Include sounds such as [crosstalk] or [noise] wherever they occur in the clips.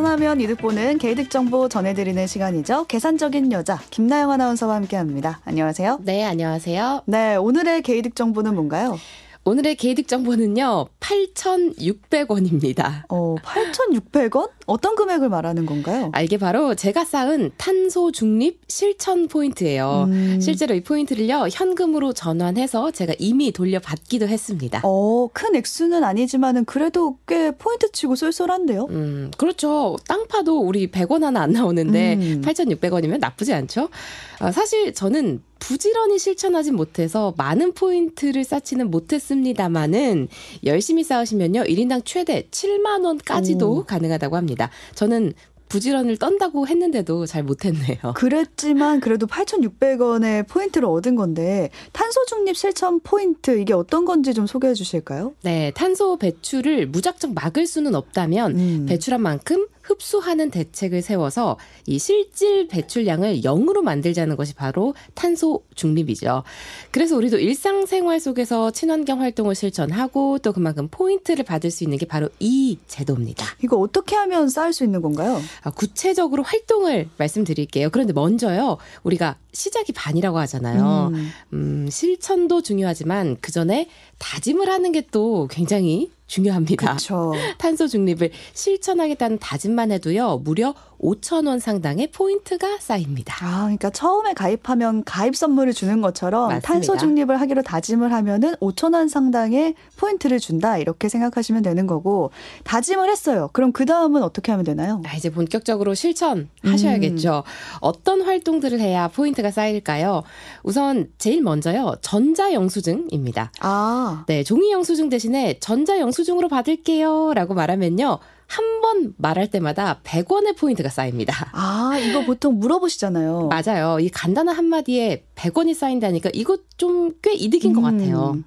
계산하면 이득 보는 개이득 정보 전해드리는 시간이죠. 계산적인 여자 김나영 아나운서와 함께합니다. 안녕하세요. 네, 안녕하세요. 네, 오늘의 개이득 정보는 뭔가요? 오늘의 개이득 정보는요, 8,600원입니다. 어, 8,600원? 어떤 금액을 말하는 건가요? 아, 이게 바로 제가 쌓은 탄소 중립 실천 포인트예요. 음. 실제로 이 포인트를요, 현금으로 전환해서 제가 이미 돌려받기도 했습니다. 어, 큰 액수는 아니지만은 그래도 꽤 포인트 치고 쏠쏠한데요? 음, 그렇죠. 땅 파도 우리 100원 하나 안 나오는데 음. 8,600원이면 나쁘지 않죠? 어, 사실 저는 부지런히 실천하지 못해서 많은 포인트를 쌓지는 못했습니다만은 열심히 쌓으시면요. 1인당 최대 7만 원까지도 오. 가능하다고 합니다. 저는 부지런을 떤다고 했는데도 잘 못했네요. [laughs] 그랬지만 그래도 8,600원의 포인트를 얻은 건데 탄소 중립 실천 포인트 이게 어떤 건지 좀 소개해 주실까요? 네, 탄소 배출을 무작정 막을 수는 없다면 음. 배출한 만큼 흡수하는 대책을 세워서 이 실질 배출량을 0으로 만들자는 것이 바로 탄소 중립이죠. 그래서 우리도 일상생활 속에서 친환경 활동을 실천하고 또 그만큼 포인트를 받을 수 있는 게 바로 이 제도입니다. 이거 어떻게 하면 쌓을 수 있는 건가요? 아, 구체적으로 활동을 말씀드릴게요. 그런데 먼저요. 우리가 시작이 반이라고 하잖아요. 음, 음 실천도 중요하지만 그 전에 다짐을 하는 게 또 굉장히 중요합니다. 그쵸. 탄소 중립을 실천하겠다는 다짐만 해도요, 무려 5천 원 상당의 포인트가 쌓입니다. 아, 그러니까 처음에 가입하면 가입 선물을 주는 것처럼 맞습니다. 탄소 중립을 하기로 다짐을 하면은 5천 원 상당의 포인트를 준다 이렇게 생각하시면 되는 거고 다짐을 했어요. 그럼 그 다음은 어떻게 하면 되나요? 아, 이제 본격적으로 실천하셔야겠죠. 음. 어떤 활동들을 해야 포인트가 쌓일까요? 우선 제일 먼저요 전자 영수증입니다. 아, 네, 종이 영수증 대신에 전자 영수증으로 받을게요라고 말하면요. 한 번 말할 때마다 100원의 포인트가 쌓입니다. 아, 이거 보통 물어보시잖아요. 맞아요. 이 간단한 한마디에 100원이 쌓인다니까 이거 좀 꽤 이득인 음. 것 같아요.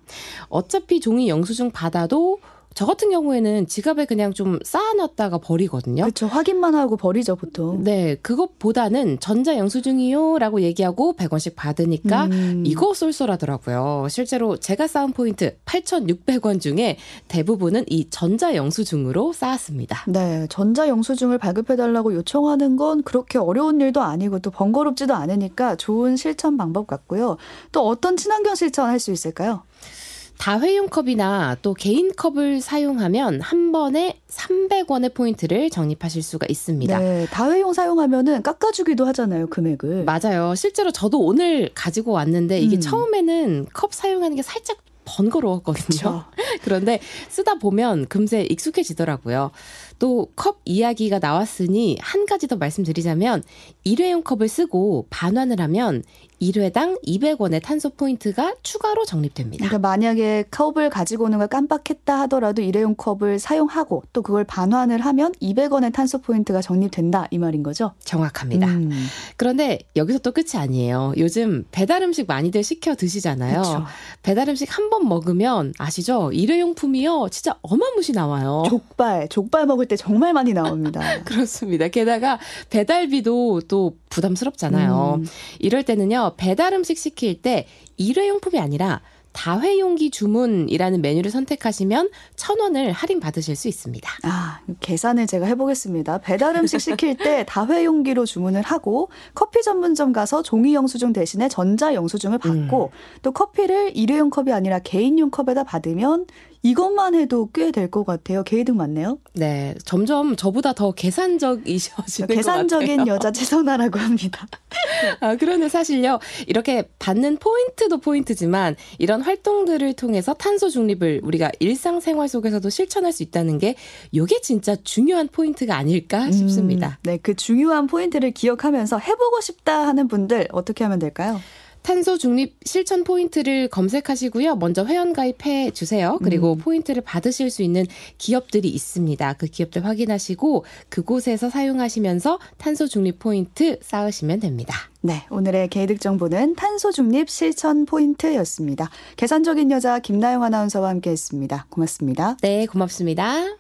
어차피 종이 영수증 받아도 저 같은 경우에는 지갑에 그냥 좀 쌓아놨다가 버리거든요. 그렇죠. 확인만 하고 버리죠, 보통. 네, 그것보다는 전자 영수증이요 라고 얘기하고 100원씩 받으니까 음. 이거 쏠쏠하더라고요. 실제로 제가 쌓은 포인트 8,600원 중에 대부분은 이 전자 영수증으로 쌓았습니다. 네, 전자 영수증을 발급해 달라고 요청하는 건 그렇게 어려운 일도 아니고 또 번거롭지도 않으니까 좋은 실천 방법 같고요. 또 어떤 친환경 실천 할 수 있을까요? 다회용 컵이나 또 개인 컵을 사용하면 한 번에 300원의 포인트를 적립하실 수가 있습니다. 네, 다회용 사용하면은 깎아주기도 하잖아요, 금액을. 맞아요. 실제로 저도 오늘 가지고 왔는데 이게 음. 처음에는 컵 사용하는 게 살짝 번거로웠거든요. [laughs] 그런데 쓰다 보면 금세 익숙해지더라고요. 또 컵 이야기가 나왔으니 한 가지 더 말씀드리자면 일회용 컵을 쓰고 반환을 하면 1회당 200원의 탄소 포인트가 추가로 적립됩니다. 그러니까 만약에 컵을 가지고 오는 걸 깜빡했다 하더라도 일회용 컵을 사용하고 또 그걸 반환을 하면 200원의 탄소 포인트가 적립된다 이 말인 거죠? 정확합니다. 음. 그런데 여기서 또 끝이 아니에요. 요즘 배달 음식 많이들 시켜 드시잖아요. 배달 음식 한번 먹으면 아시죠? 일회용품이요. 진짜 어마무시 나와요. 족발, 족발 먹을 때 정말 많이 나옵니다. [laughs] 그렇습니다. 게다가 배달비도 또 부담스럽잖아요. 음. 이럴 때는요, 배달 음식 시킬 때 일회용품이 아니라 다회용기 주문이라는 메뉴를 선택하시면 천 원을 할인 받으실 수 있습니다. 아, 계산을 제가 해보겠습니다. 배달 음식 시킬 때 다회용기로 주문을 하고 커피 전문점 가서 종이 영수증 대신에 전자 영수증을 받고 음. 또 커피를 일회용 컵이 아니라 개인용 컵에다 받으면 이것만 해도 꽤 될 것 같아요. 개이득 맞네요. 네, 점점 저보다 더 계산적이셔지는 계산적인 여자 최선아라고 합니다. 아, 그런데 사실요, 이렇게 받는 포인트도 포인트지만 이런 활동들을 통해서 탄소 중립을 우리가 일상생활 속에서도 실천할 수 있다는 게 이게 진짜 중요한 포인트가 아닐까 음, 싶습니다. 음, 네, 그 중요한 포인트를 기억하면서 해보고 싶다 하는 분들 어떻게 하면 될까요? 탄소 중립 실천 포인트를 검색하시고요. 먼저 회원 가입해 주세요. 그리고 음. 포인트를 받으실 수 있는 기업들이 있습니다. 그 기업들 확인하시고 그곳에서 사용하시면서 탄소 중립 포인트 쌓으시면 됩니다. 네, 오늘의 개이득 정보는 탄소 중립 실천 포인트였습니다. 계산적인 여자 김나영 아나운서와 함께했습니다. 고맙습니다. 네, 고맙습니다.